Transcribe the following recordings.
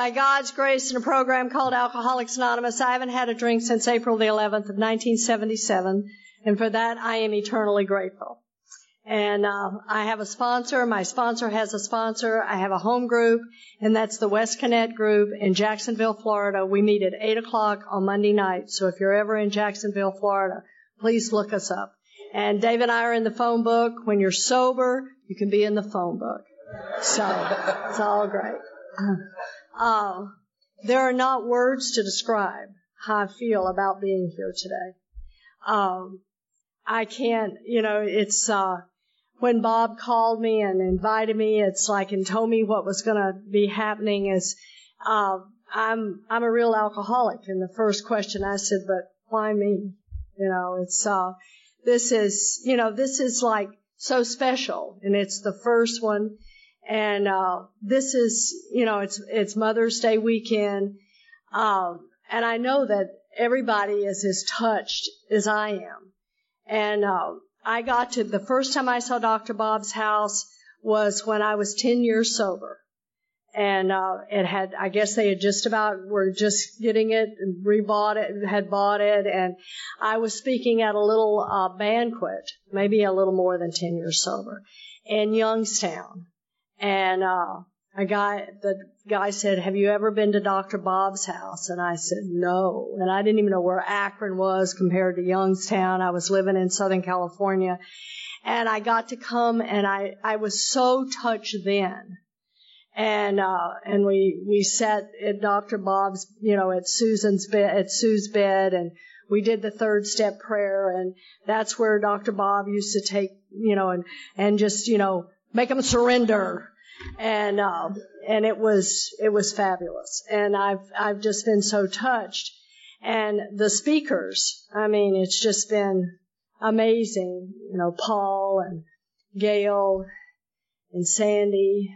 By God's grace in a program called Alcoholics Anonymous, I haven't had a drink since April the 11th of 1977, and for that I am eternally grateful. And uh, I have a sponsor. My sponsor has a sponsor. I have a home group, and that's the West Connect group in Jacksonville, Florida. We meet at 8 o'clock on Monday night. So if you're ever in Jacksonville, Florida, please look us up. And Dave and I are in the phone book. When you're sober, you can be in the phone book. So it's all great. Uh, there are not words to describe how I feel about being here today. Um, I can't, you know, it's, uh, when Bob called me and invited me, it's like, and told me what was going to be happening is, uh, I'm, I'm a real alcoholic. And the first question I said, but why me? You know, it's, uh, this is, you know, this is like so special and it's the first one and uh, this is, you know, it's it's Mother's Day weekend, um, and I know that everybody is as touched as I am. And uh, I got to the first time I saw Dr. Bob's house was when I was 10 years sober. And uh, it had, I guess they had just about were just getting it, rebought it, had bought it, and I was speaking at a little uh, banquet, maybe a little more than 10 years sober, in Youngstown. And uh, a guy, the guy said, "Have you ever been to Dr. Bob's house?" And I said, "No." And I didn't even know where Akron was compared to Youngstown. I was living in Southern California, and I got to come, and I I was so touched then. And uh, and we we sat at Dr. Bob's, you know, at Susan's bed, at Sue's bed, and we did the third step prayer, and that's where Dr. Bob used to take, you know, and and just you know make them surrender and uh, and it was it was fabulous, and I've I've just been so touched, and the speakers, I mean, it's just been amazing, you know, Paul and Gail and Sandy.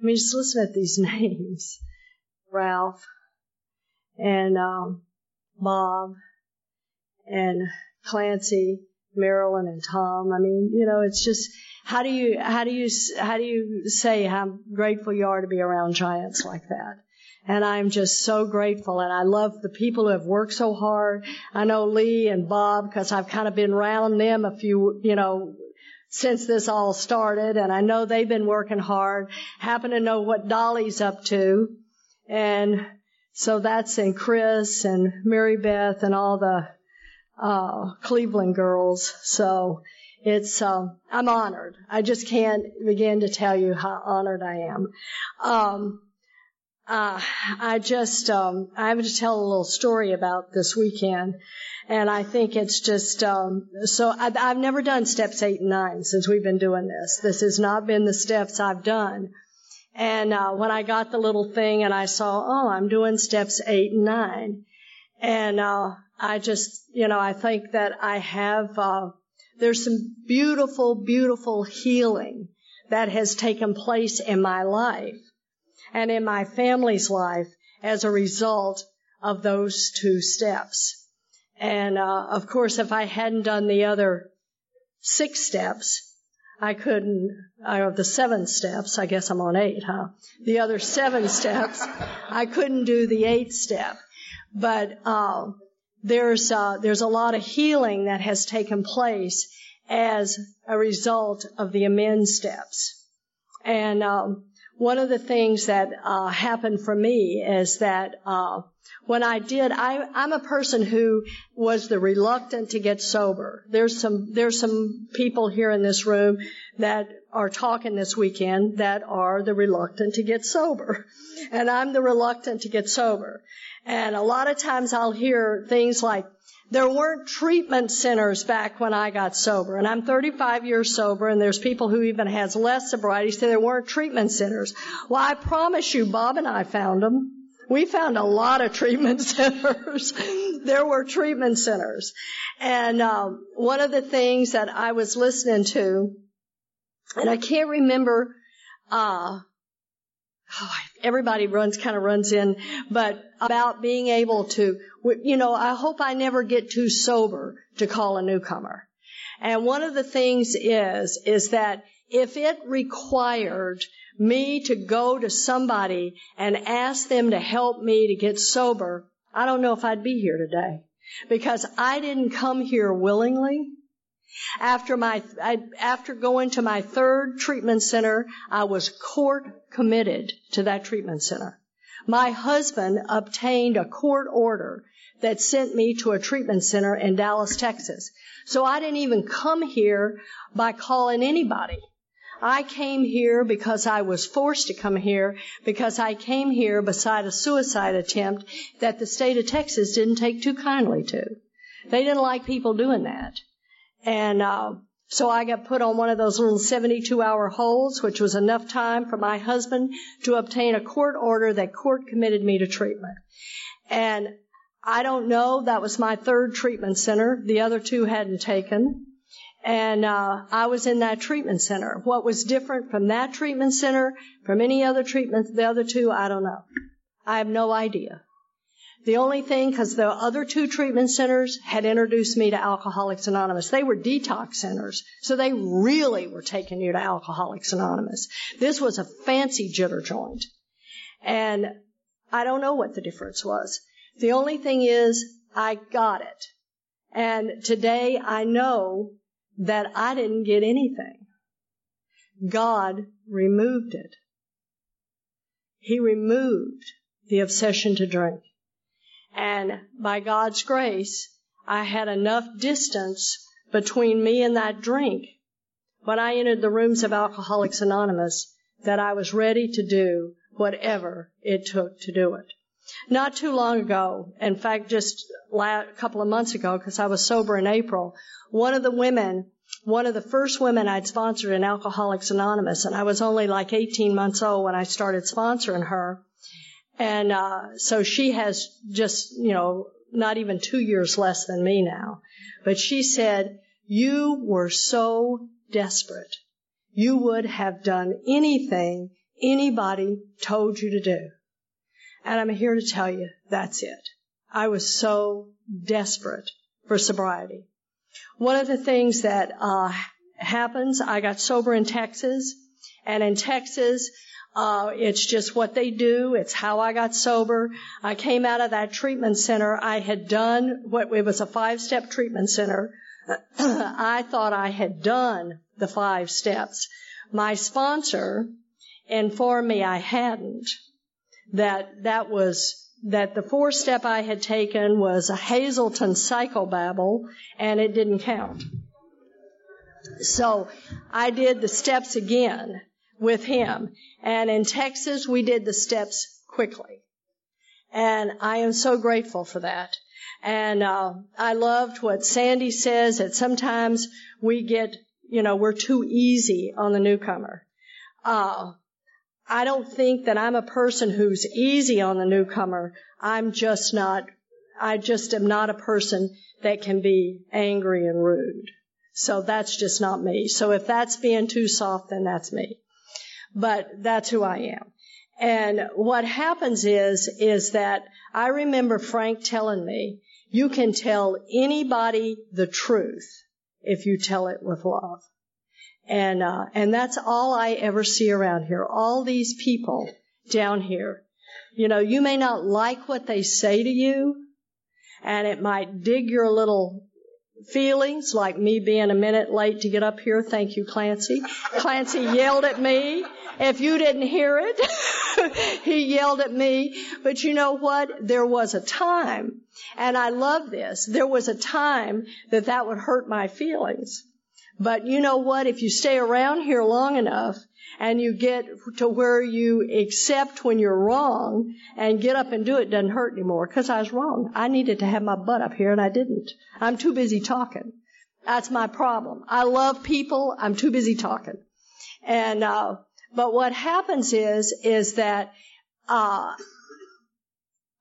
I mean, just listen at these names, Ralph and um, Bob and Clancy, Marilyn and Tom. I mean, you know, it's just how do you how do you how do you say how grateful you are to be around giants like that? And I'm just so grateful. And I love the people who have worked so hard. I know Lee and Bob because I've kind of been around them a few, you know, since this all started. And I know they've been working hard. Happen to know what Dolly's up to. And so that's in Chris and Mary Beth and all the uh, Cleveland girls. So it's um, I'm honored. I just can't begin to tell you how honored I am. Um, uh, I just um, I have to tell a little story about this weekend, and I think it's just um, so. I've, I've never done steps eight and nine since we've been doing this. This has not been the steps I've done. And uh, when I got the little thing and I saw, oh, I'm doing steps eight and nine, and uh, I just, you know, I think that I have. Uh, there's some beautiful, beautiful healing that has taken place in my life and in my family's life as a result of those two steps. And uh, of course, if I hadn't done the other six steps, I couldn't, uh, the seven steps, I guess I'm on eight, huh? The other seven steps, I couldn't do the eighth step. But uh, there's uh, there's a lot of healing that has taken place as a result of the amend steps. And um, one of the things that uh, happened for me is that uh, when I did, I, I'm a person who was the reluctant to get sober. There's some there's some people here in this room that are talking this weekend that are the reluctant to get sober, and I'm the reluctant to get sober. And a lot of times I'll hear things like, there weren't treatment centers back when I got sober, and I'm 35 years sober, and there's people who even has less sobriety say there weren't treatment centers. Well, I promise you, Bob and I found them. We found a lot of treatment centers. there were treatment centers. And um, one of the things that I was listening to, and I can't remember, uh, oh, everybody runs, kind of runs in, but about being able to, you know, I hope I never get too sober to call a newcomer. And one of the things is, is that if it required me to go to somebody and ask them to help me to get sober, I don't know if I'd be here today. Because I didn't come here willingly. After my, I, after going to my third treatment center, I was court committed to that treatment center. My husband obtained a court order that sent me to a treatment center in Dallas, Texas. So I didn't even come here by calling anybody. I came here because I was forced to come here because I came here beside a suicide attempt that the state of Texas didn't take too kindly to. They didn't like people doing that. And, uh, so I got put on one of those little 72 hour holds, which was enough time for my husband to obtain a court order that court committed me to treatment. And I don't know, that was my third treatment center. The other two hadn't taken. And uh, I was in that treatment center. What was different from that treatment center, from any other treatment, the other two, I don't know. I have no idea. The only thing, because the other two treatment centers had introduced me to Alcoholics Anonymous. They were detox centers, so they really were taking you to Alcoholics Anonymous. This was a fancy jitter joint. And I don't know what the difference was. The only thing is, I got it. And today I know that I didn't get anything. God removed it. He removed the obsession to drink. And by God's grace, I had enough distance between me and that drink when I entered the rooms of Alcoholics Anonymous that I was ready to do whatever it took to do it. Not too long ago, in fact, just a couple of months ago, because I was sober in April, one of the women, one of the first women I'd sponsored in Alcoholics Anonymous, and I was only like 18 months old when I started sponsoring her. And uh, so she has just, you know, not even two years less than me now. But she said, You were so desperate. You would have done anything anybody told you to do. And I'm here to tell you that's it. I was so desperate for sobriety. One of the things that uh, happens, I got sober in Texas, and in Texas, uh, it's just what they do. It's how I got sober. I came out of that treatment center. I had done what it was a five-step treatment center. I thought I had done the five steps. My sponsor informed me I hadn't that that was that the four step I had taken was a Hazelden psychobabble and it didn't count. So I did the steps again with him. And in Texas, we did the steps quickly. And I am so grateful for that. And uh, I loved what Sandy says that sometimes we get, you know, we're too easy on the newcomer. Uh, I don't think that I'm a person who's easy on the newcomer. I'm just not, I just am not a person that can be angry and rude. So that's just not me. So if that's being too soft, then that's me. But that's who I am. And what happens is, is that I remember Frank telling me, you can tell anybody the truth if you tell it with love. And, uh, and that's all I ever see around here. All these people down here. You know, you may not like what they say to you, and it might dig your little feelings, like me being a minute late to get up here. Thank you, Clancy. Clancy yelled at me. If you didn't hear it, he yelled at me. But you know what? There was a time, and I love this, there was a time that that would hurt my feelings. But you know what? If you stay around here long enough and you get to where you accept when you're wrong and get up and do it, doesn't hurt anymore because I was wrong. I needed to have my butt up here and I didn't. I'm too busy talking. That's my problem. I love people. I'm too busy talking. And, uh, but what happens is, is that, uh,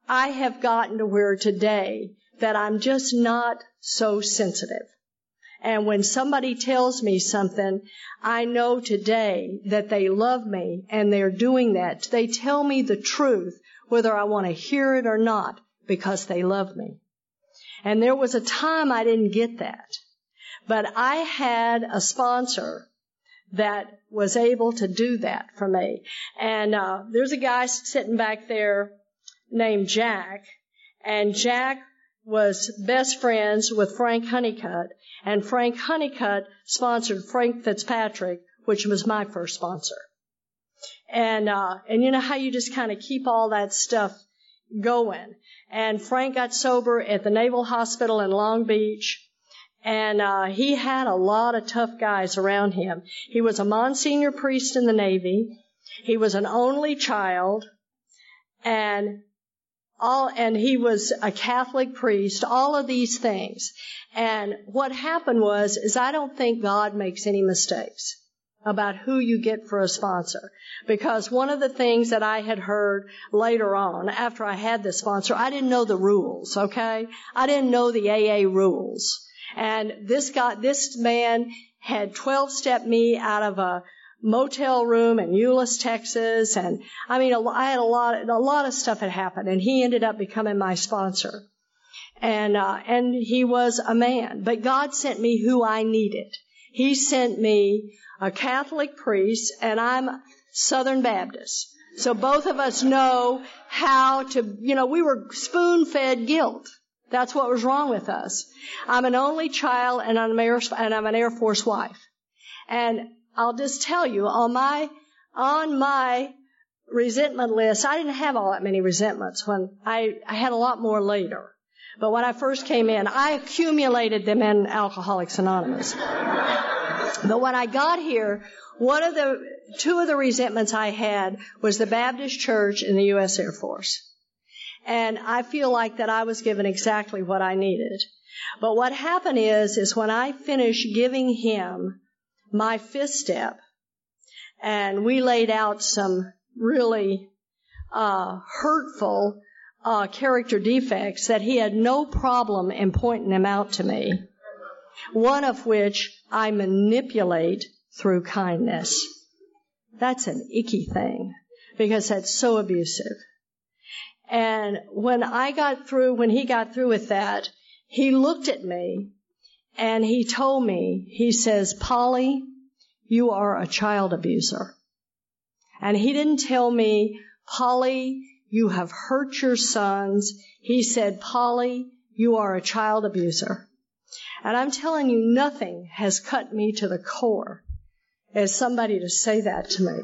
I have gotten to where today that I'm just not so sensitive. And when somebody tells me something, I know today that they love me and they're doing that. They tell me the truth, whether I want to hear it or not, because they love me. And there was a time I didn't get that. But I had a sponsor that was able to do that for me. And uh, there's a guy sitting back there named Jack, and Jack was best friends with Frank Honeycutt, and Frank Honeycutt sponsored Frank Fitzpatrick, which was my first sponsor. And uh, and you know how you just kind of keep all that stuff going. And Frank got sober at the Naval Hospital in Long Beach. And uh, he had a lot of tough guys around him. He was a Monsignor priest in the Navy. He was an only child, and all and he was a Catholic priest. All of these things. And what happened was, is I don't think God makes any mistakes about who you get for a sponsor. Because one of the things that I had heard later on, after I had the sponsor, I didn't know the rules, okay? I didn't know the AA rules. And this guy, this man had 12 step me out of a motel room in Euless, Texas. And I mean, I had a lot, a lot of stuff had happened and he ended up becoming my sponsor. And, uh, and he was a man, but God sent me who I needed. He sent me a Catholic priest and I'm Southern Baptist. So both of us know how to, you know, we were spoon fed guilt. That's what was wrong with us. I'm an only child and I'm, an Air, and I'm an Air Force wife. And I'll just tell you, on my, on my resentment list, I didn't have all that many resentments when I, I had a lot more later. But when I first came in, I accumulated them in Alcoholics Anonymous. but when I got here, one of the, two of the resentments I had was the Baptist Church and the U.S. Air Force. And I feel like that I was given exactly what I needed. But what happened is, is when I finished giving him my fifth step, and we laid out some really uh, hurtful uh, character defects that he had no problem in pointing them out to me. One of which I manipulate through kindness. That's an icky thing because that's so abusive. And when I got through, when he got through with that, he looked at me and he told me, he says, Polly, you are a child abuser. And he didn't tell me, Polly, you have hurt your sons. He said, Polly, you are a child abuser. And I'm telling you, nothing has cut me to the core as somebody to say that to me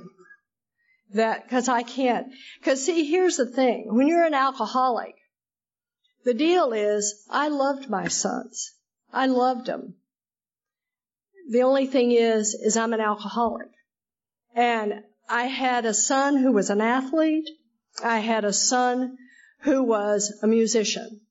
that because I can't. Because see, here's the thing: when you're an alcoholic, the deal is I loved my sons. I loved them. The only thing is, is I'm an alcoholic, and I had a son who was an athlete. I had a son who was a musician.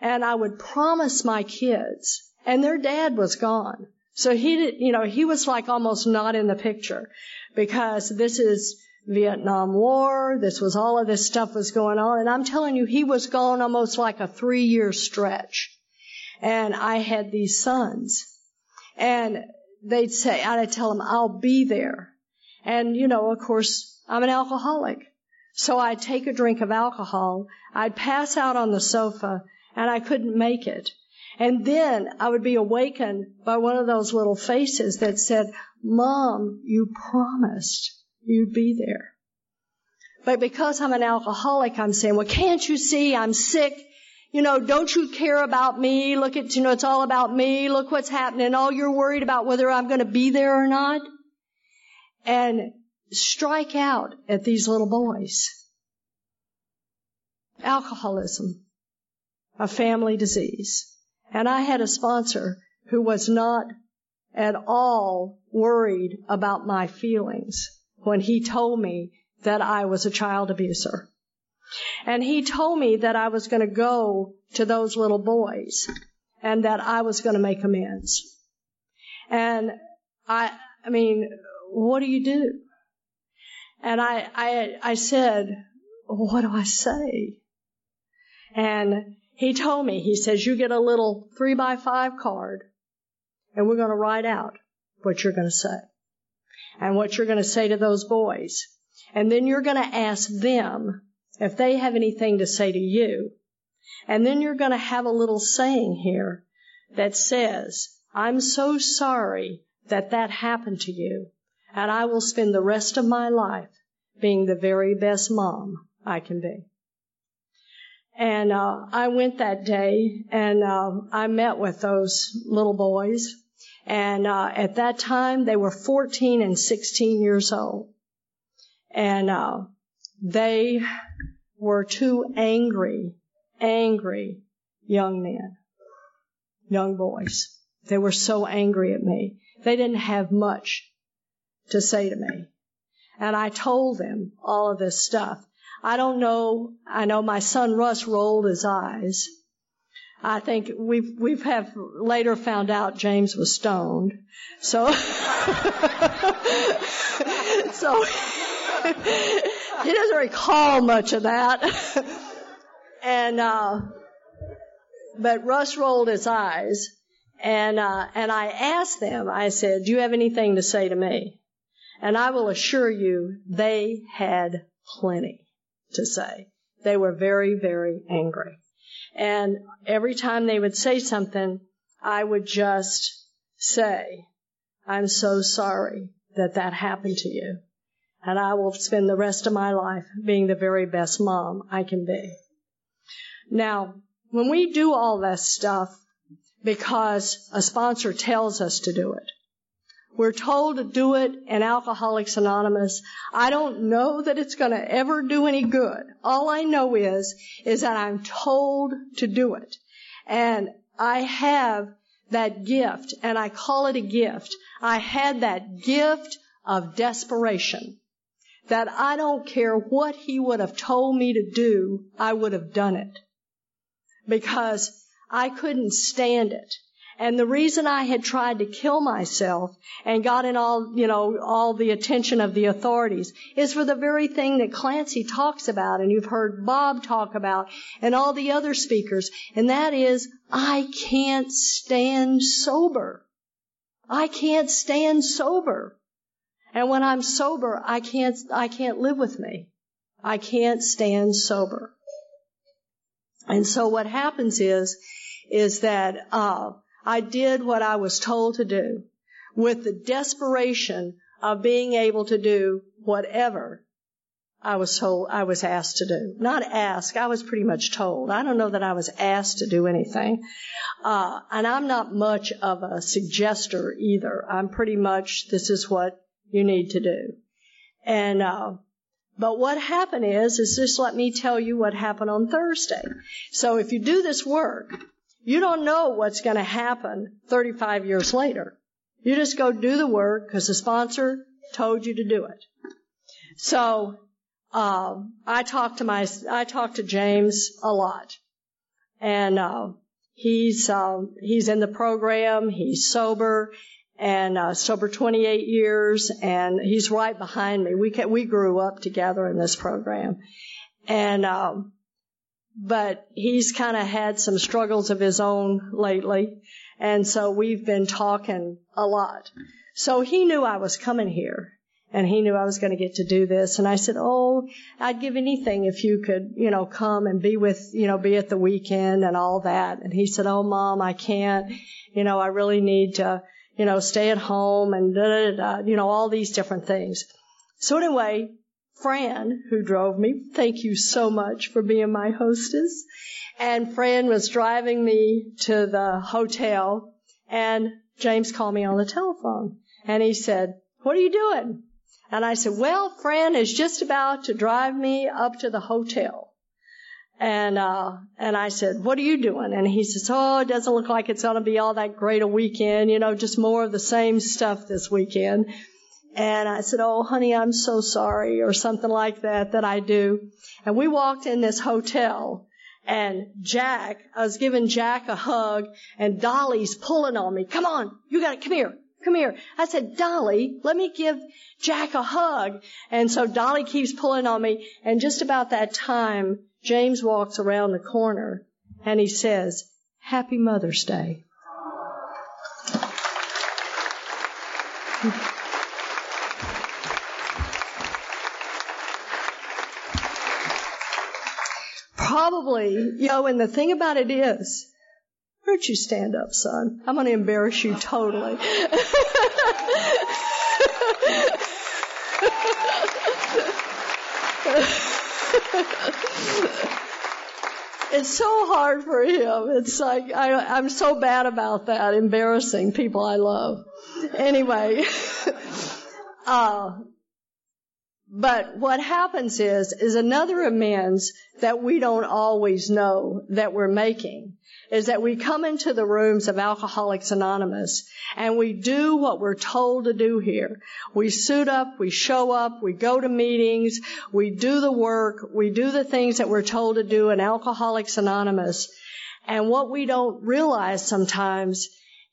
And I would promise my kids, and their dad was gone. So he did, you know, he was like almost not in the picture because this is Vietnam War. This was all of this stuff was going on. And I'm telling you, he was gone almost like a three year stretch. And I had these sons and they'd say, I'd tell them, I'll be there. And, you know, of course, I'm an alcoholic. So I'd take a drink of alcohol. I'd pass out on the sofa and I couldn't make it. And then I would be awakened by one of those little faces that said, Mom, you promised you'd be there. But because I'm an alcoholic, I'm saying, well, can't you see I'm sick? You know, don't you care about me? Look at, you know, it's all about me. Look what's happening. All you're worried about whether I'm going to be there or not. And strike out at these little boys. Alcoholism, a family disease. And I had a sponsor who was not at all worried about my feelings when he told me that I was a child abuser. And he told me that I was going to go to those little boys and that I was going to make amends. And I, I mean, what do you do? And I, I, I said, what do I say? And he told me, he says, you get a little three by five card and we're going to write out what you're going to say and what you're going to say to those boys. And then you're going to ask them if they have anything to say to you. And then you're going to have a little saying here that says, I'm so sorry that that happened to you. And I will spend the rest of my life being the very best mom I can be. And uh, I went that day and uh, I met with those little boys. And uh, at that time, they were 14 and 16 years old. And uh, they were two angry, angry young men, young boys. They were so angry at me. They didn't have much to say to me. And I told them all of this stuff. I don't know. I know my son Russ rolled his eyes. I think we've we've have later found out James was stoned. So so he doesn't recall much of that. and uh but Russ rolled his eyes and uh and I asked them, I said, Do you have anything to say to me? And I will assure you they had plenty to say. They were very, very angry. And every time they would say something, I would just say, I'm so sorry that that happened to you. And I will spend the rest of my life being the very best mom I can be. Now, when we do all that stuff because a sponsor tells us to do it, we're told to do it in Alcoholics Anonymous. I don't know that it's going to ever do any good. All I know is, is that I'm told to do it. And I have that gift, and I call it a gift. I had that gift of desperation. That I don't care what he would have told me to do, I would have done it. Because I couldn't stand it. And the reason I had tried to kill myself and got in all, you know, all the attention of the authorities is for the very thing that Clancy talks about and you've heard Bob talk about and all the other speakers. And that is, I can't stand sober. I can't stand sober. And when I'm sober, I can't, I can't live with me. I can't stand sober. And so what happens is, is that, uh, I did what I was told to do with the desperation of being able to do whatever I was told I was asked to do. Not asked, I was pretty much told. I don't know that I was asked to do anything. Uh, and I'm not much of a suggester either. I'm pretty much, this is what you need to do. And, uh, but what happened is, is just let me tell you what happened on Thursday. So if you do this work, you don't know what's going to happen 35 years later. You just go do the work because the sponsor told you to do it. So uh, I talked to my I talked to James a lot, and uh, he's uh, he's in the program. He's sober and uh, sober 28 years, and he's right behind me. We we grew up together in this program, and um, but he's kind of had some struggles of his own lately. And so we've been talking a lot. So he knew I was coming here and he knew I was going to get to do this. And I said, Oh, I'd give anything if you could, you know, come and be with, you know, be at the weekend and all that. And he said, Oh, mom, I can't, you know, I really need to, you know, stay at home and da, da, da, you know, all these different things. So anyway, Fran, who drove me. Thank you so much for being my hostess. And Fran was driving me to the hotel and James called me on the telephone and he said, what are you doing? And I said, well, Fran is just about to drive me up to the hotel. And, uh, and I said, what are you doing? And he says, oh, it doesn't look like it's going to be all that great a weekend, you know, just more of the same stuff this weekend. And I said, Oh, honey, I'm so sorry, or something like that, that I do. And we walked in this hotel, and Jack, I was giving Jack a hug, and Dolly's pulling on me. Come on, you gotta, come here, come here. I said, Dolly, let me give Jack a hug. And so Dolly keeps pulling on me, and just about that time, James walks around the corner, and he says, Happy Mother's Day. Probably, yo, know, and the thing about it is, where'd you stand up, son? I'm going to embarrass you totally. it's so hard for him. It's like I, I'm so bad about that, embarrassing people I love. Anyway, uh, but what happens is, is another amends that we don't always know that we're making is that we come into the rooms of Alcoholics Anonymous and we do what we're told to do here. We suit up, we show up, we go to meetings, we do the work, we do the things that we're told to do in Alcoholics Anonymous. And what we don't realize sometimes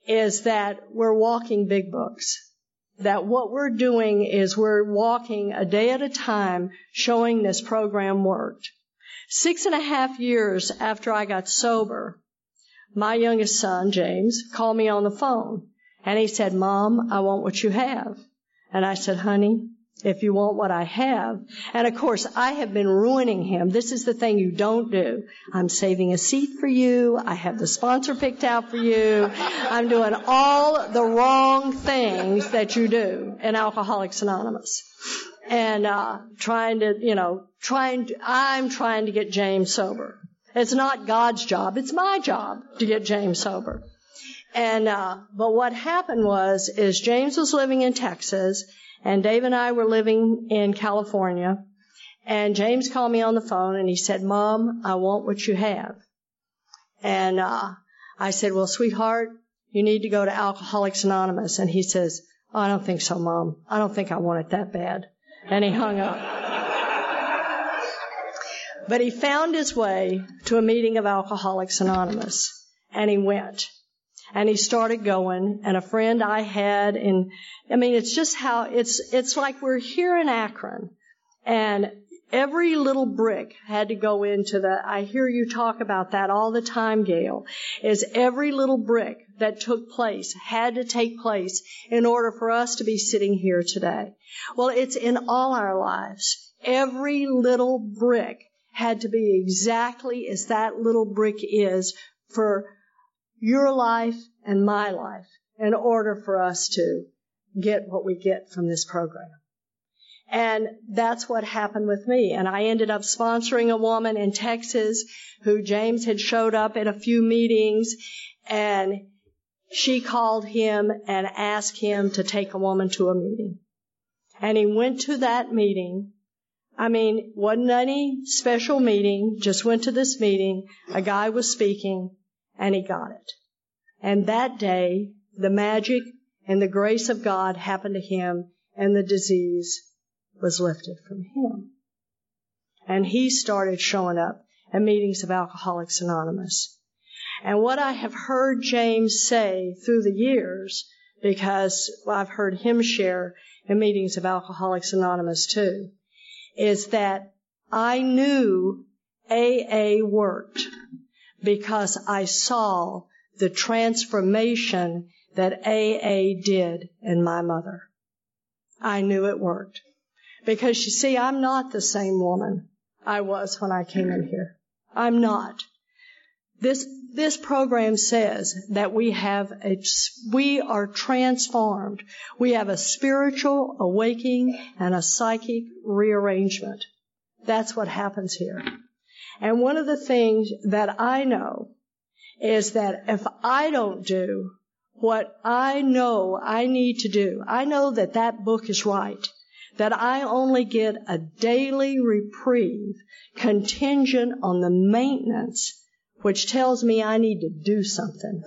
is that we're walking big books. That what we're doing is we're walking a day at a time showing this program worked. Six and a half years after I got sober, my youngest son, James, called me on the phone and he said, Mom, I want what you have. And I said, honey, if you want what I have. And of course, I have been ruining him. This is the thing you don't do. I'm saving a seat for you. I have the sponsor picked out for you. I'm doing all the wrong things that you do in Alcoholics Anonymous. And, uh, trying to, you know, trying to, I'm trying to get James sober. It's not God's job. It's my job to get James sober. And, uh, but what happened was, is James was living in Texas and Dave and I were living in California and James called me on the phone and he said, Mom, I want what you have. And, uh, I said, well, sweetheart, you need to go to Alcoholics Anonymous. And he says, oh, I don't think so, Mom. I don't think I want it that bad. And he hung up. But he found his way to a meeting of Alcoholics Anonymous and he went and he started going and a friend I had and I mean it's just how it's it's like we're here in Akron and every little brick had to go into the I hear you talk about that all the time Gail is every little brick that took place had to take place in order for us to be sitting here today. Well it's in all our lives. Every little brick had to be exactly as that little brick is for your life and my life in order for us to get what we get from this program. And that's what happened with me. And I ended up sponsoring a woman in Texas who James had showed up at a few meetings and she called him and asked him to take a woman to a meeting. And he went to that meeting I mean, wasn't any special meeting, just went to this meeting, a guy was speaking, and he got it. And that day, the magic and the grace of God happened to him, and the disease was lifted from him. And he started showing up at meetings of Alcoholics Anonymous. And what I have heard James say through the years, because I've heard him share in meetings of Alcoholics Anonymous too, is that I knew AA worked because I saw the transformation that AA did in my mother. I knew it worked. Because you see, I'm not the same woman I was when I came in here. I'm not. This, this program says that we have a, we are transformed. We have a spiritual awakening and a psychic rearrangement. That's what happens here. And one of the things that I know is that if I don't do what I know I need to do, I know that that book is right, that I only get a daily reprieve contingent on the maintenance which tells me I need to do something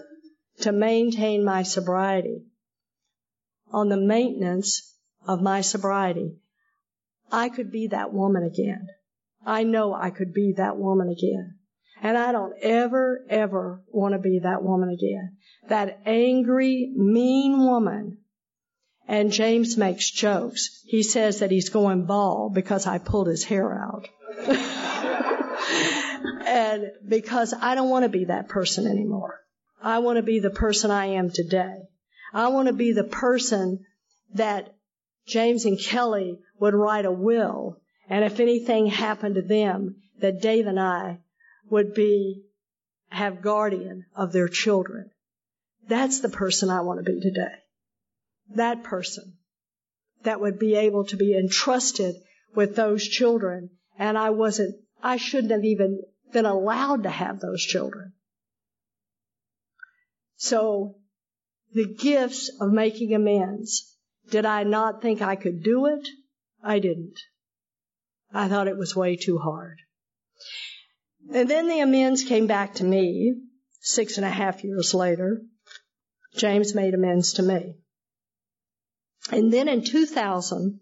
to maintain my sobriety. On the maintenance of my sobriety, I could be that woman again. I know I could be that woman again. And I don't ever, ever want to be that woman again. That angry, mean woman. And James makes jokes. He says that he's going bald because I pulled his hair out. And because I don't want to be that person anymore. I want to be the person I am today. I want to be the person that James and Kelly would write a will. And if anything happened to them, that Dave and I would be, have guardian of their children. That's the person I want to be today. That person that would be able to be entrusted with those children. And I wasn't, I shouldn't have even been allowed to have those children. So the gifts of making amends. Did I not think I could do it? I didn't. I thought it was way too hard. And then the amends came back to me six and a half years later. James made amends to me. And then in 2000,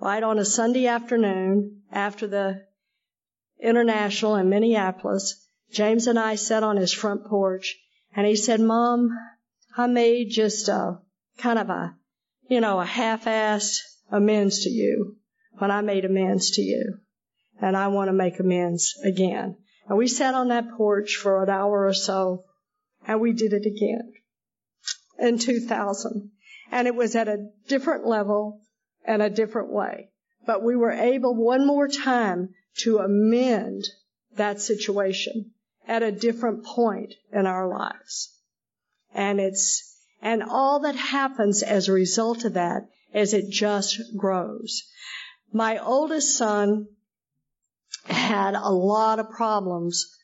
right on a Sunday afternoon after the international in Minneapolis, James and I sat on his front porch and he said, Mom, I made just a kind of a, you know, a half-assed amends to you when I made amends to you. And I want to make amends again. And we sat on that porch for an hour or so and we did it again in 2000. And it was at a different level and a different way. But we were able one more time to amend that situation at a different point in our lives. And it's, and all that happens as a result of that is it just grows. My oldest son had a lot of problems.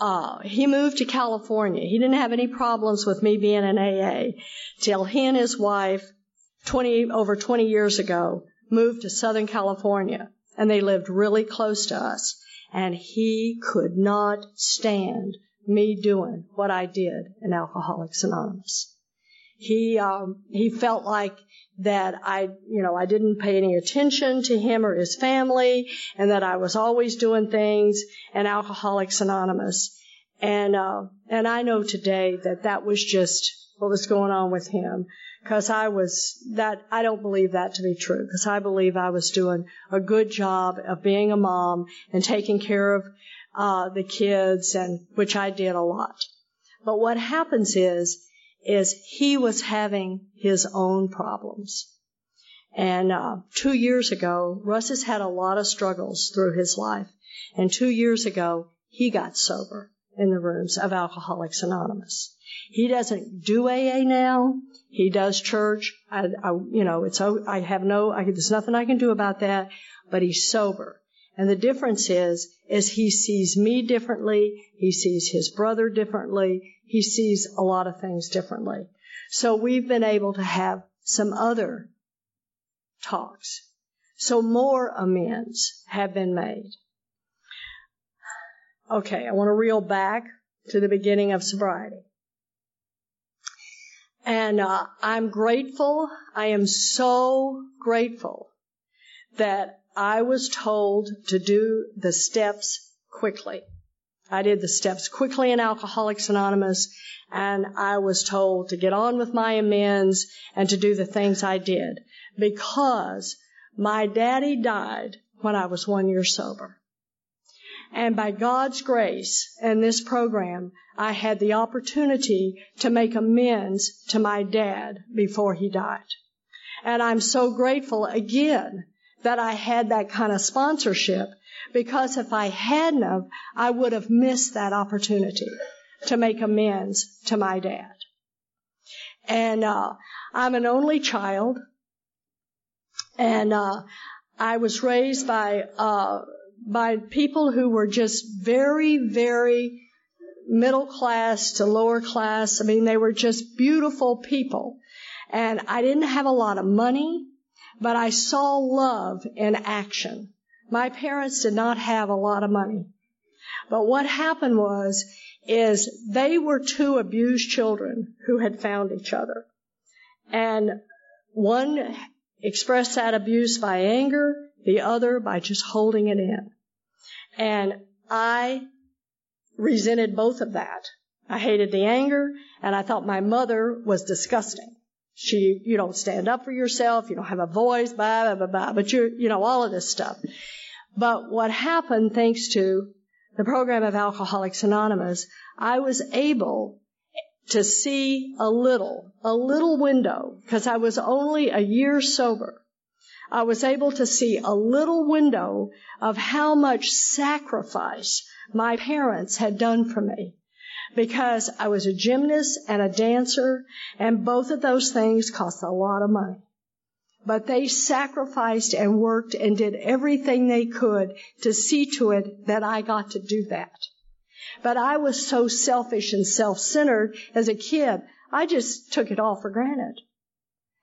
Uh, he moved to California. He didn't have any problems with me being an AA till he and his wife, 20, over 20 years ago, moved to Southern California and they lived really close to us. And he could not stand me doing what I did in Alcoholics Anonymous. He, um, he felt like that I, you know, I didn't pay any attention to him or his family and that I was always doing things and Alcoholics Anonymous. And, uh, and I know today that that was just what was going on with him because I was that I don't believe that to be true because I believe I was doing a good job of being a mom and taking care of uh, the kids and which I did a lot. But what happens is is he was having his own problems. And uh, two years ago, Russ has had a lot of struggles through his life. And two years ago, he got sober in the rooms of Alcoholics Anonymous. He doesn't do AA now. He does church. I, I you know, it's, I have no, I, there's nothing I can do about that, but he's sober. And the difference is, is he sees me differently. He sees his brother differently. He sees a lot of things differently. So we've been able to have some other talks. So more amends have been made. Okay, I want to reel back to the beginning of sobriety. And uh, I'm grateful. I am so grateful that I was told to do the steps quickly. I did the steps quickly in Alcoholics Anonymous, and I was told to get on with my amends and to do the things I did because my daddy died when I was one year sober. And by God's grace and this program, I had the opportunity to make amends to my dad before he died. And I'm so grateful again that I had that kind of sponsorship because if I hadn't have, I would have missed that opportunity to make amends to my dad. And uh, I'm an only child, and uh, I was raised by uh, by people who were just very, very middle class to lower class. I mean, they were just beautiful people. And I didn't have a lot of money, but I saw love in action. My parents did not have a lot of money. But what happened was, is they were two abused children who had found each other. And one expressed that abuse by anger, the other by just holding it in. And I resented both of that. I hated the anger and I thought my mother was disgusting. She, you don't stand up for yourself, you don't have a voice, blah, blah, blah, blah, but you're, you know, all of this stuff. But what happened thanks to the program of Alcoholics Anonymous, I was able to see a little, a little window, because I was only a year sober. I was able to see a little window of how much sacrifice my parents had done for me. Because I was a gymnast and a dancer, and both of those things cost a lot of money. But they sacrificed and worked and did everything they could to see to it that I got to do that. But I was so selfish and self-centered as a kid, I just took it all for granted.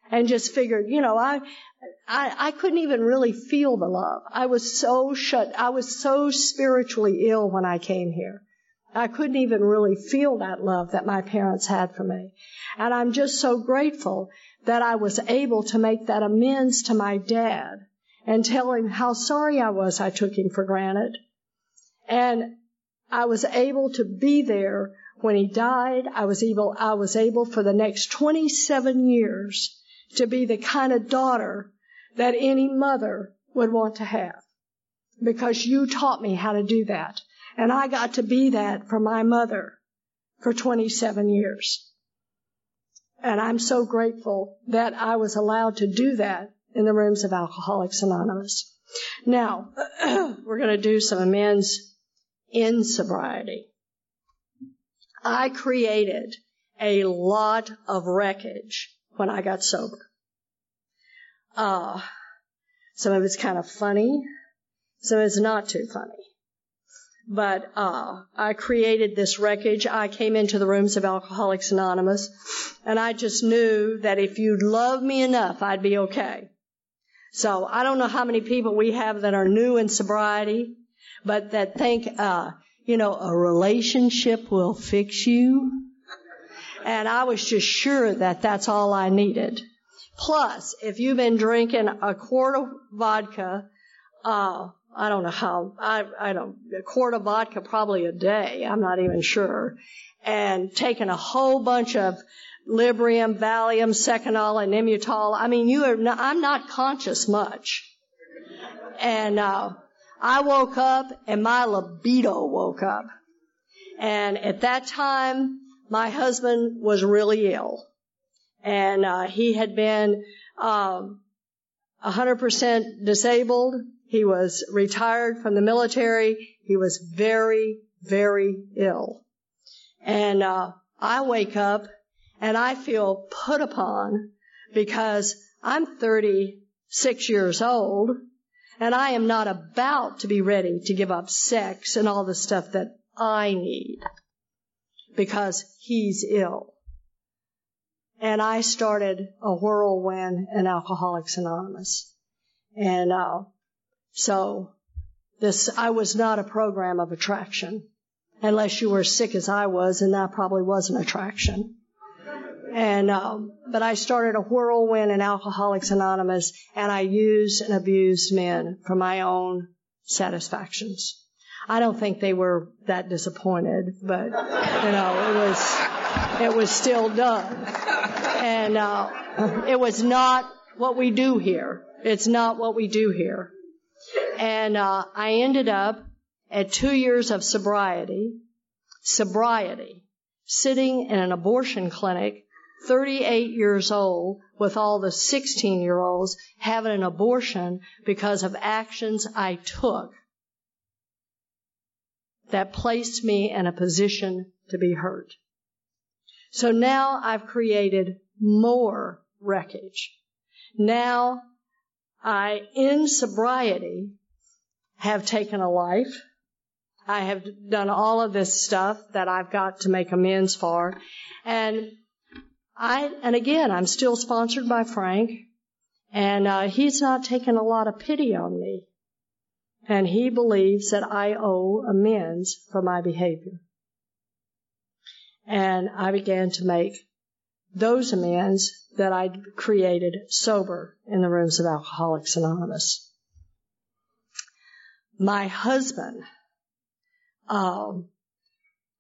And just figured, you know, I, I, I couldn't even really feel the love. I was so shut, I was so spiritually ill when I came here. I couldn't even really feel that love that my parents had for me. And I'm just so grateful that I was able to make that amends to my dad and tell him how sorry I was I took him for granted. And I was able to be there when he died. I was able, I was able for the next 27 years to be the kind of daughter that any mother would want to have. Because you taught me how to do that. And I got to be that for my mother for 27 years. And I'm so grateful that I was allowed to do that in the rooms of Alcoholics Anonymous. Now, we're going to do some amends in sobriety. I created a lot of wreckage when I got sober. Uh, some of it's kind of funny, some of it's not too funny. But uh, I created this wreckage. I came into the rooms of Alcoholics Anonymous, and I just knew that if you'd love me enough, I'd be okay. So I don't know how many people we have that are new in sobriety but that think, uh, you know, a relationship will fix you. And I was just sure that that's all I needed. Plus, if you've been drinking a quart of vodka, uh, I don't know how, I, I don't, a quart of vodka probably a day, I'm not even sure, and taking a whole bunch of Librium, Valium, Seconal, and Nembutal, I mean, you are, not, I'm not conscious much. And, uh, I woke up and my libido woke up. And at that time, my husband was really ill. And uh, he had been um, 100% disabled. He was retired from the military. He was very, very ill. And uh, I wake up and I feel put upon because I'm 36 years old and I am not about to be ready to give up sex and all the stuff that I need because he's ill. And I started a whirlwind in Alcoholics Anonymous. And, uh, so this, I was not a program of attraction unless you were sick as I was and that probably was an attraction. And um, but I started a whirlwind in Alcoholics Anonymous, and I used and abused men for my own satisfactions. I don't think they were that disappointed, but you know it was it was still done, and uh, it was not what we do here. It's not what we do here. And uh, I ended up at two years of sobriety, sobriety, sitting in an abortion clinic 38 years old with all the 16 year olds having an abortion because of actions I took that placed me in a position to be hurt. So now I've created more wreckage. Now I, in sobriety, have taken a life. I have done all of this stuff that I've got to make amends for. And I, and again, I'm still sponsored by Frank, and uh, he's not taken a lot of pity on me. And he believes that I owe amends for my behavior. And I began to make those amends that I'd created sober in the rooms of Alcoholics Anonymous. My husband, um,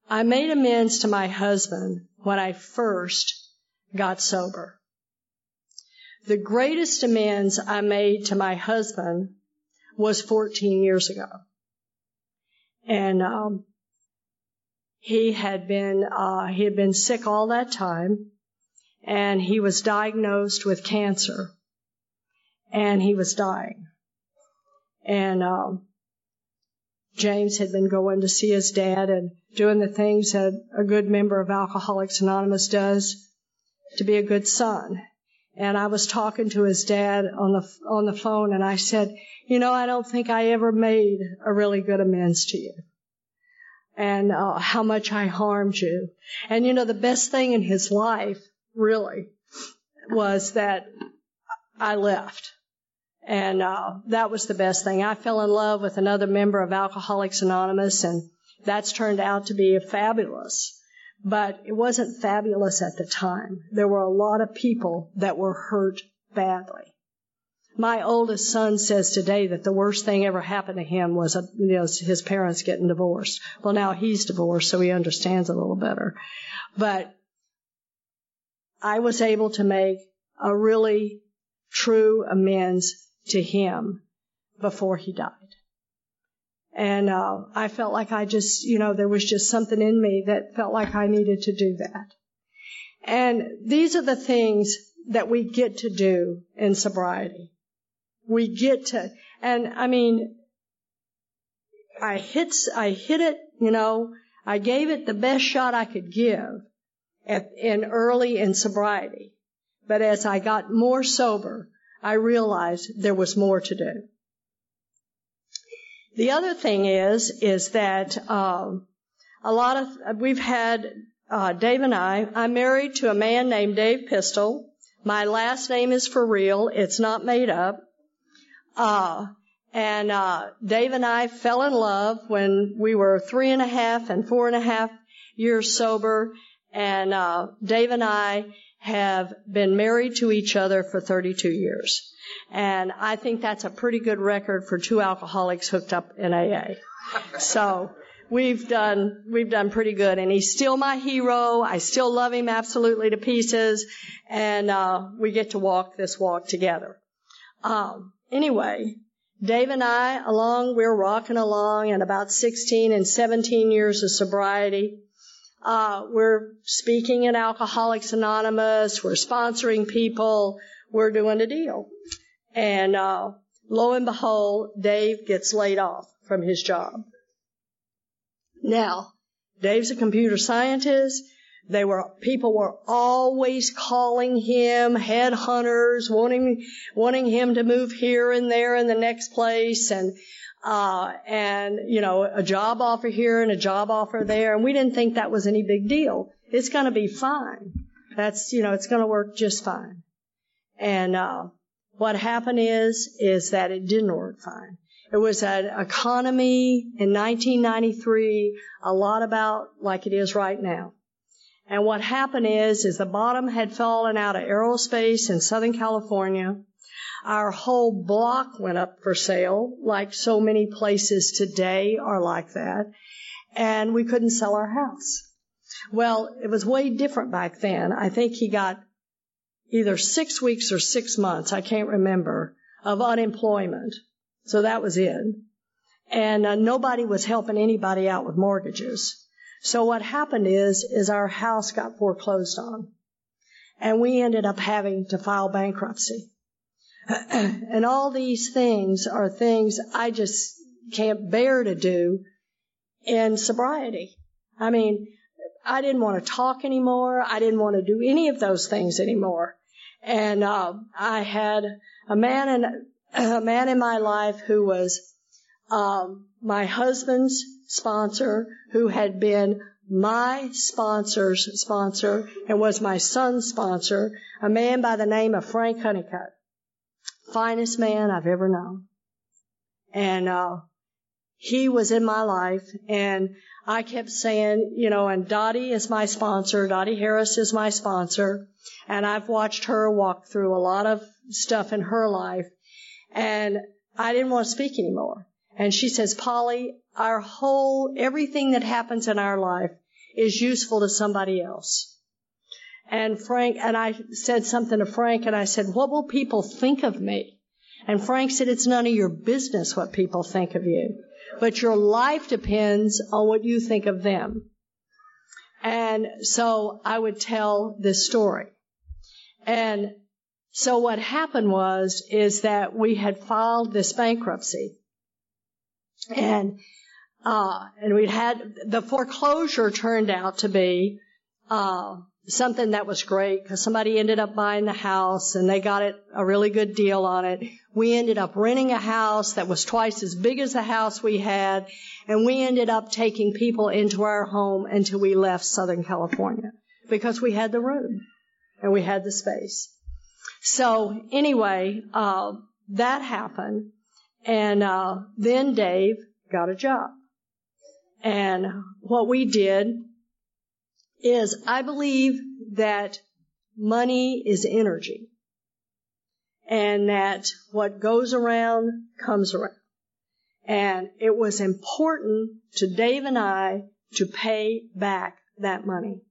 I made amends to my husband when I first got sober. The greatest amends I made to my husband was 14 years ago. and um, he had been uh, he had been sick all that time, and he was diagnosed with cancer, and he was dying, and um, James had been going to see his dad and doing the things that a good member of Alcoholics Anonymous does to be a good son. And I was talking to his dad on the on the phone, and I said, "You know, I don't think I ever made a really good amends to you, and uh, how much I harmed you." And you know, the best thing in his life, really, was that I left. And uh, that was the best thing. I fell in love with another member of Alcoholics Anonymous, and that's turned out to be fabulous. But it wasn't fabulous at the time. There were a lot of people that were hurt badly. My oldest son says today that the worst thing ever happened to him was a, you know, his parents getting divorced. Well, now he's divorced, so he understands a little better. But I was able to make a really true amends to him before he died. And uh, I felt like I just, you know, there was just something in me that felt like I needed to do that. And these are the things that we get to do in sobriety. We get to, and I mean, I hit, I hit it, you know, I gave it the best shot I could give at, in early in sobriety. But as I got more sober, I realized there was more to do. The other thing is, is that um, a lot of we've had uh, Dave and I. I'm married to a man named Dave Pistol. My last name is for real. It's not made up. Uh, and uh, Dave and I fell in love when we were three and a half and four and a half years sober. And uh, Dave and I have been married to each other for 32 years. And I think that's a pretty good record for two alcoholics hooked up in AA. So we've done, we've done pretty good. And he's still my hero. I still love him absolutely to pieces. And, uh, we get to walk this walk together. Um, anyway, Dave and I, along, we're rocking along and about 16 and 17 years of sobriety. Uh, we're speaking at Alcoholics Anonymous. We're sponsoring people. We're doing a deal. And uh, lo and behold, Dave gets laid off from his job. Now, Dave's a computer scientist. They were people were always calling him headhunters, wanting wanting him to move here and there in the next place, and uh, and, you know, a job offer here and a job offer there. And we didn't think that was any big deal. It's going to be fine. That's, you know, it's going to work just fine. And, uh, what happened is, is that it didn't work fine. It was an economy in 1993, a lot about like it is right now. And what happened is, is the bottom had fallen out of aerospace in Southern California. Our whole block went up for sale, like so many places today are like that. And we couldn't sell our house. Well, it was way different back then. I think he got either six weeks or six months, I can't remember, of unemployment. So that was it. And uh, nobody was helping anybody out with mortgages. So what happened is, is our house got foreclosed on. And we ended up having to file bankruptcy. and all these things are things I just can't bear to do in sobriety. I mean, I didn't want to talk anymore. I didn't want to do any of those things anymore. And uh, I had a man in a man in my life who was um, my husband's sponsor, who had been my sponsor's sponsor and was my son's sponsor, a man by the name of Frank Honeycutt finest man I've ever known. And, uh, he was in my life and I kept saying, you know, and Dottie is my sponsor. Dottie Harris is my sponsor. And I've watched her walk through a lot of stuff in her life. And I didn't want to speak anymore. And she says, Polly, our whole, everything that happens in our life is useful to somebody else. And Frank, and I said something to Frank and I said, what will people think of me? And Frank said, it's none of your business what people think of you. but your life depends on what you think of them. And so I would tell this story. And so what happened was, is that we had filed this bankruptcy. And, uh, and we'd had, the foreclosure turned out to be, uh, something that was great because somebody ended up buying the house and they got it a really good deal on it. We ended up renting a house that was twice as big as the house we had and we ended up taking people into our home until we left Southern California because we had the room and we had the space. So anyway, uh, that happened and uh, then Dave got a job. And what we did is I believe that money is energy and that what goes around comes around. And it was important to Dave and I to pay back that money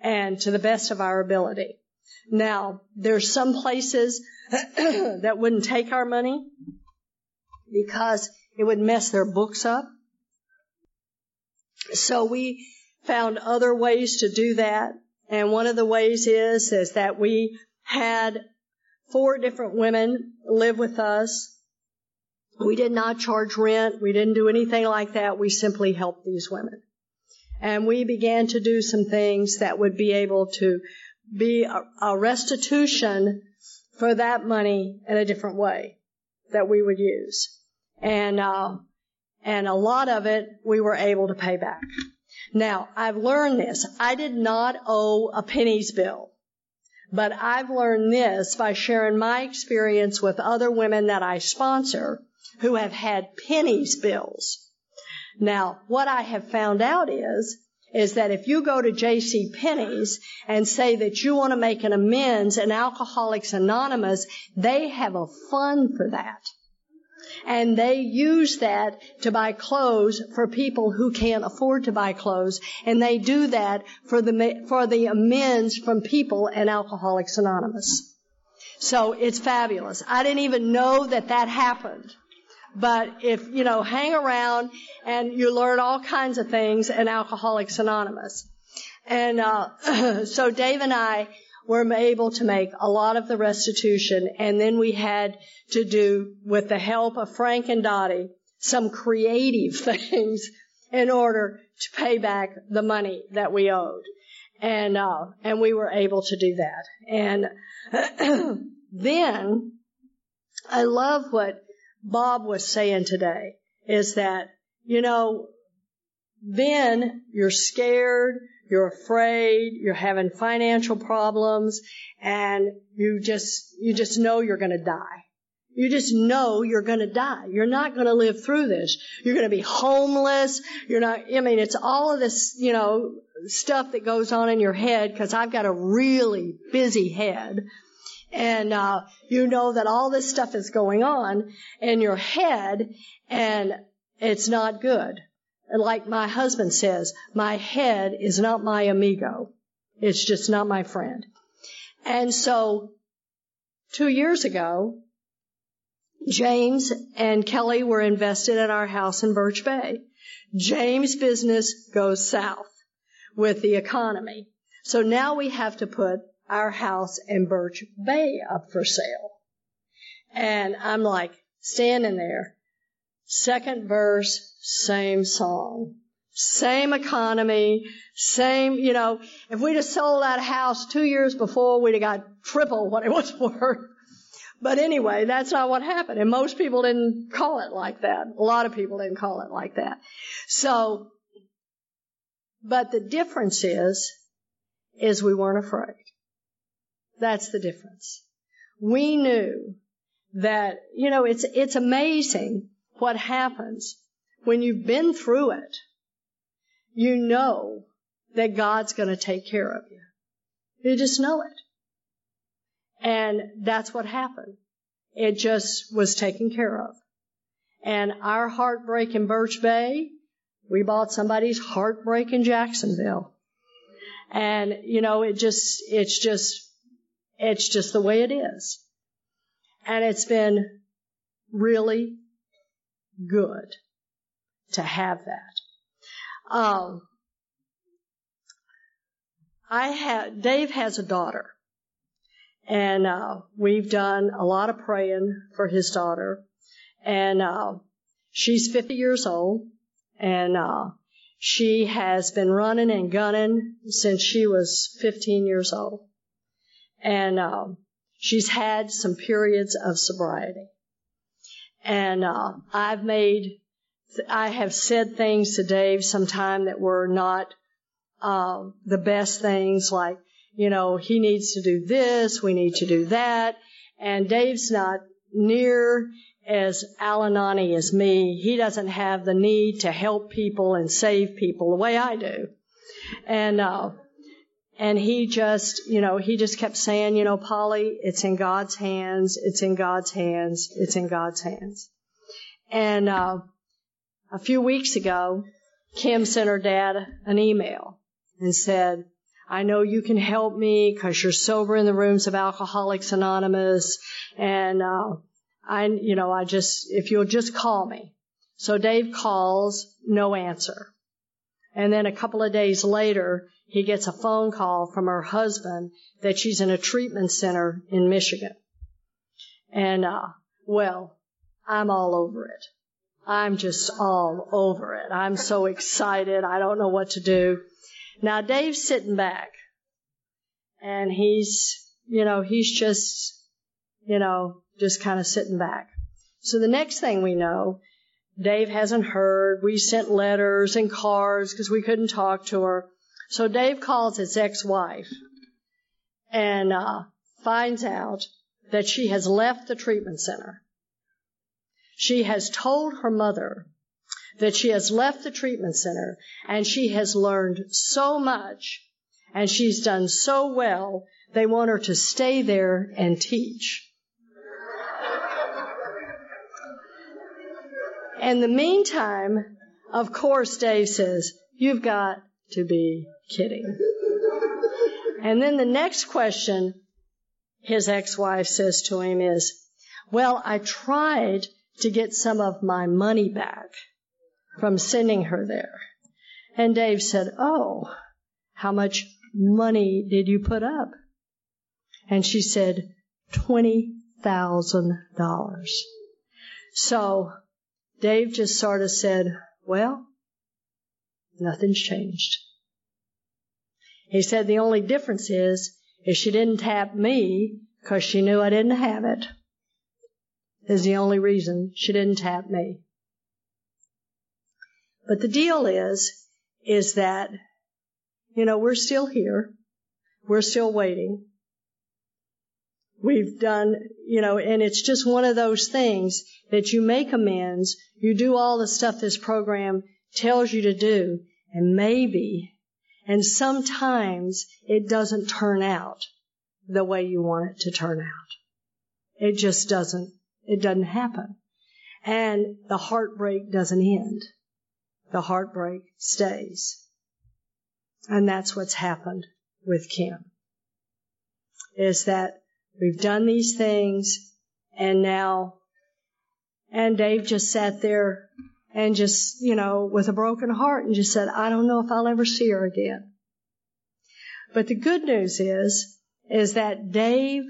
and to the best of our ability. Now, there's some places that wouldn't take our money because it would mess their books up. So we found other ways to do that. And one of the ways is, is that we had four different women live with us. We did not charge rent. We didn't do anything like that. We simply helped these women. And we began to do some things that would be able to be a, restitution for that money in a different way that we would use. And, uh, and a lot of it we were able to pay back. Now, I've learned this. I did not owe a Penney's bill. But I've learned this by sharing my experience with other women that I sponsor who have had Penney's bills. Now, what I have found out is, is that if you go to J.C. Penney's and say that you want to make an amends in Alcoholics Anonymous, they have a fund for that and they use that to buy clothes for people who can't afford to buy clothes, and they do that for the for the amends from people in Alcoholics Anonymous. So it's fabulous. I didn't even know that that happened. But if, you know, hang around and you learn all kinds of things in Alcoholics Anonymous. And, uh, so Dave and I were able to make a lot of the restitution and then we had to do, with the help of Frank and Dottie, some creative things in order to pay back the money that we owed. And, uh, and we were able to do that. And then I love what Bob was saying today is that, you know, then you're scared, you're afraid, you're having financial problems, and you just, you just know you're gonna die. You just know you're gonna die. You're not gonna live through this. You're gonna be homeless. You're not, I mean, it's all of this, you know, stuff that goes on in your head because I've got a really busy head. And, uh, you know that all this stuff is going on in your head and it's not good. Like my husband says, my head is not my amigo. It's just not my friend. And so two years ago, James and Kelly were invested in our house in Birch Bay. James' business goes south with the economy. So now we have to put our house in Birch Bay up for sale. And I'm like standing there. Second verse, same song. Same economy, same, you know, if we'd have sold that house two years before, we'd have got triple what it was worth. But anyway, that's not what happened. And most people didn't call it like that. A lot of people didn't call it like that. So, but the difference is, is we weren't afraid. That's the difference. We knew that, you know, it's, it's amazing what happens when you've been through it, you know that God's going to take care of you. You just know it. And that's what happened. It just was taken care of. And our heartbreak in Birch Bay, we bought somebody's heartbreak in Jacksonville. And, you know, it just, it's just, it's just the way it is. And it's been really good. to have that. Um, I have Dave has a daughter, and uh, we've done a lot of praying for his daughter, and uh, she's 50 years old, and uh, she has been running and gunning since she was 15 years old, and um, she's had some periods of sobriety, and uh, I've made I have said things to Dave sometime that were not uh, the best things, like you know he needs to do this, we need to do that, and Dave's not near as Alanani as me. He doesn't have the need to help people and save people the way I do, and uh, and he just, you know, he just kept saying, you know, Polly, it's in God's hands, it's in God's hands, it's in God's hands. And uh, a few weeks ago, Kim sent her dad an email and said, I know you can help me because you're sober in the rooms of Alcoholics Anonymous. And, uh, I, you know, I just, if you'll just call me. So Dave calls, no answer. And then a couple of days later, he gets a phone call from her husband that she's in a treatment center in Michigan. And, uh, well, I'm all over it. I'm just all over it. I'm so excited. I don't know what to do. Now Dave's sitting back and he's, you know, he's just, you know, just kind of sitting back. So the next thing we know, Dave hasn't heard. We sent letters and cards because we couldn't talk to her. So Dave calls his ex-wife and uh, finds out that she has left the treatment center she has told her mother that she has left the treatment center and she has learned so much and she's done so well, they want her to stay there and teach. In the meantime, of course, Dave says, You've got to be kidding. And then the next question his ex wife says to him is, Well, I tried to get some of my money back from sending her there. And Dave said, Oh, how much money did you put up? And she said, $20,000. So Dave just sort of said, Well, nothing's changed. He said the only difference is, is she didn't tap me because she knew I didn't have it is the only reason she didn't tap me. But the deal is, is that, you know, we're still here. We're still waiting. We've done, you know, and it's just one of those things that you make amends, you do all the stuff this program tells you to do, and maybe, and sometimes it doesn't turn out the way you want it to turn out. It just doesn't it doesn't happen. And the heartbreak doesn't end. The heartbreak stays. And that's what's happened with Kim. Is that we've done these things and now, and Dave just sat there and just, you know, with a broken heart and just said, I don't know if I'll ever see her again. But the good news is, is that Dave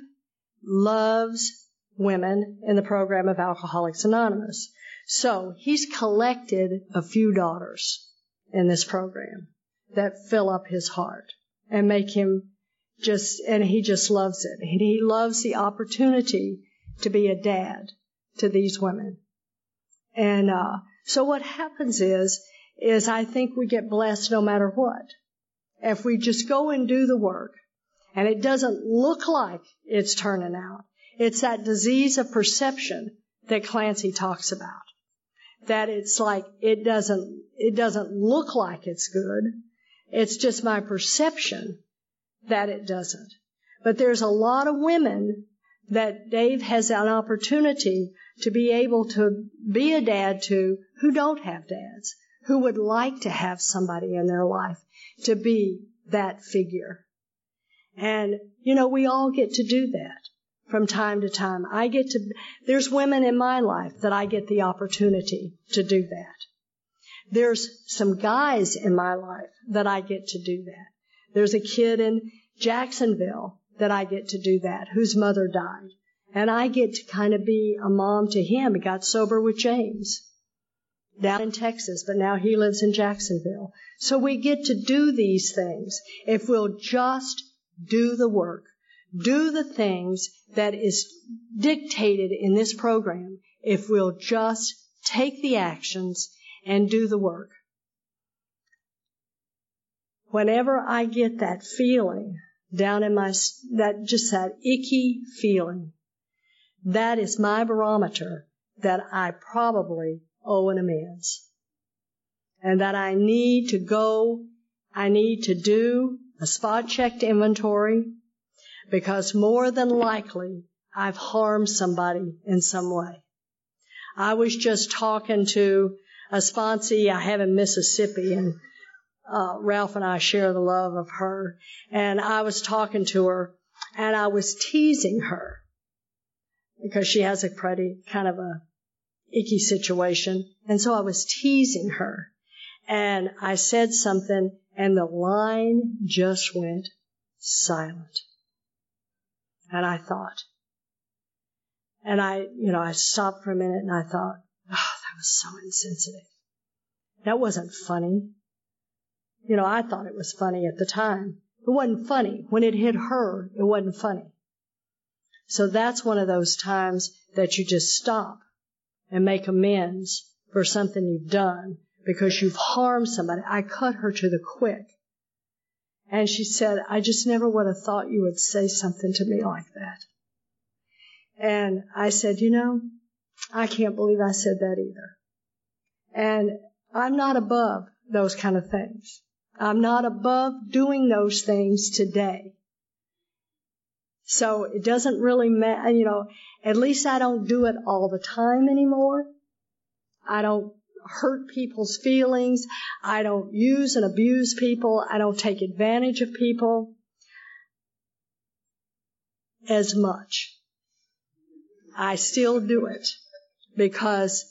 loves women in the program of Alcoholics Anonymous. So he's collected a few daughters in this program that fill up his heart and make him just, and he just loves it. And he loves the opportunity to be a dad to these women. And, uh, so what happens is, is I think we get blessed no matter what. If we just go and do the work and it doesn't look like it's turning out, it's that disease of perception that Clancy talks about. That it's like it doesn't, it doesn't look like it's good. It's just my perception that it doesn't. But there's a lot of women that Dave has an opportunity to be able to be a dad to who don't have dads, who would like to have somebody in their life to be that figure. And, you know, we all get to do that from time to time. I get to, there's women in my life that I get the opportunity to do that. There's some guys in my life that I get to do that. There's a kid in Jacksonville that I get to do that, whose mother died. And I get to kind of be a mom to him. He got sober with James down in Texas, but now he lives in Jacksonville. So we get to do these things if we'll just do the work, do the things that is dictated in this program, if we'll just take the actions and do the work. Whenever I get that feeling down in my, that just that icky feeling, that is my barometer that I probably owe an amends. And that I need to go, I need to do a spot checked inventory because more than likely I've harmed somebody in some way. I was just talking to a sponsee I have in Mississippi and uh, Ralph and I share the love of her. And I was talking to her and I was teasing her because she has a pretty kind of a icky situation. And so I was teasing her and I said something and the line just went silent. And I thought, and I, you know, I stopped for a minute and I thought, oh, that was so insensitive. That wasn't funny. You know, I thought it was funny at the time. It wasn't funny. When it hit her, it wasn't funny. So that's one of those times that you just stop and make amends for something you've done because you've harmed somebody. I cut her to the quick. And she said, I just never would have thought you would say something to me like that. And I said, you know, I can't believe I said that either. And I'm not above those kind of things. I'm not above doing those things today. So it doesn't really matter, you know, at least I don't do it all the time anymore. I don't hurt people's feelings. I don't use and abuse people. I don't take advantage of people as much. I still do it because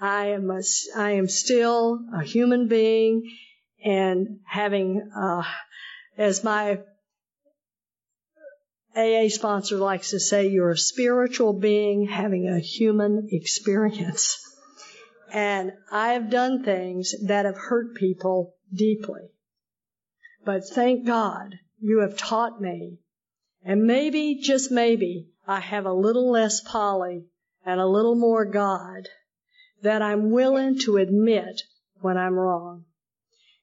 I am a, I am still a human being and having, uh, as my AA sponsor likes to say you're a spiritual being having a human experience. And I have done things that have hurt people deeply. But thank God you have taught me. And maybe, just maybe, I have a little less Polly and a little more God that I'm willing to admit when I'm wrong.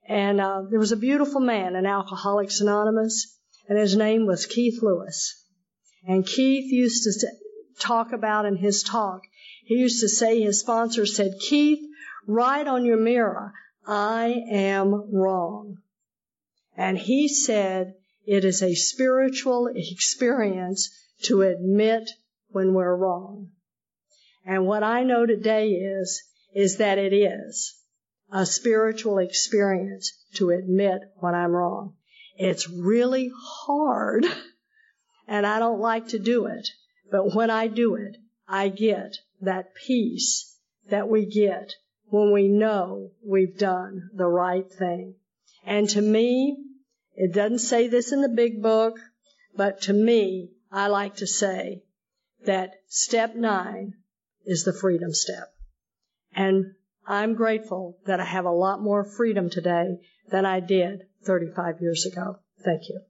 And uh, there was a beautiful man in Alcoholics Anonymous and his name was Keith Lewis. And Keith used to talk about in his talk, he used to say his sponsor said, Keith, write on your mirror, I am wrong. And he said it is a spiritual experience to admit when we're wrong. And what I know today is, is that it is a spiritual experience to admit when I'm wrong. It's really hard and I don't like to do it. But when I do it, I get that peace that we get when we know we've done the right thing. And to me, it doesn't say this in the big book, but to me, I like to say that step nine is the freedom step. And I'm grateful that I have a lot more freedom today than I did 35 years ago. Thank you.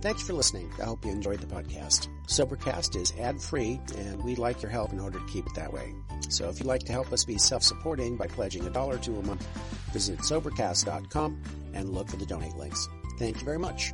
Thanks for listening. I hope you enjoyed the podcast. Sobercast is ad free, and we'd like your help in order to keep it that way. So if you'd like to help us be self supporting by pledging a dollar to a month, visit Sobercast.com and look for the donate links. Thank you very much.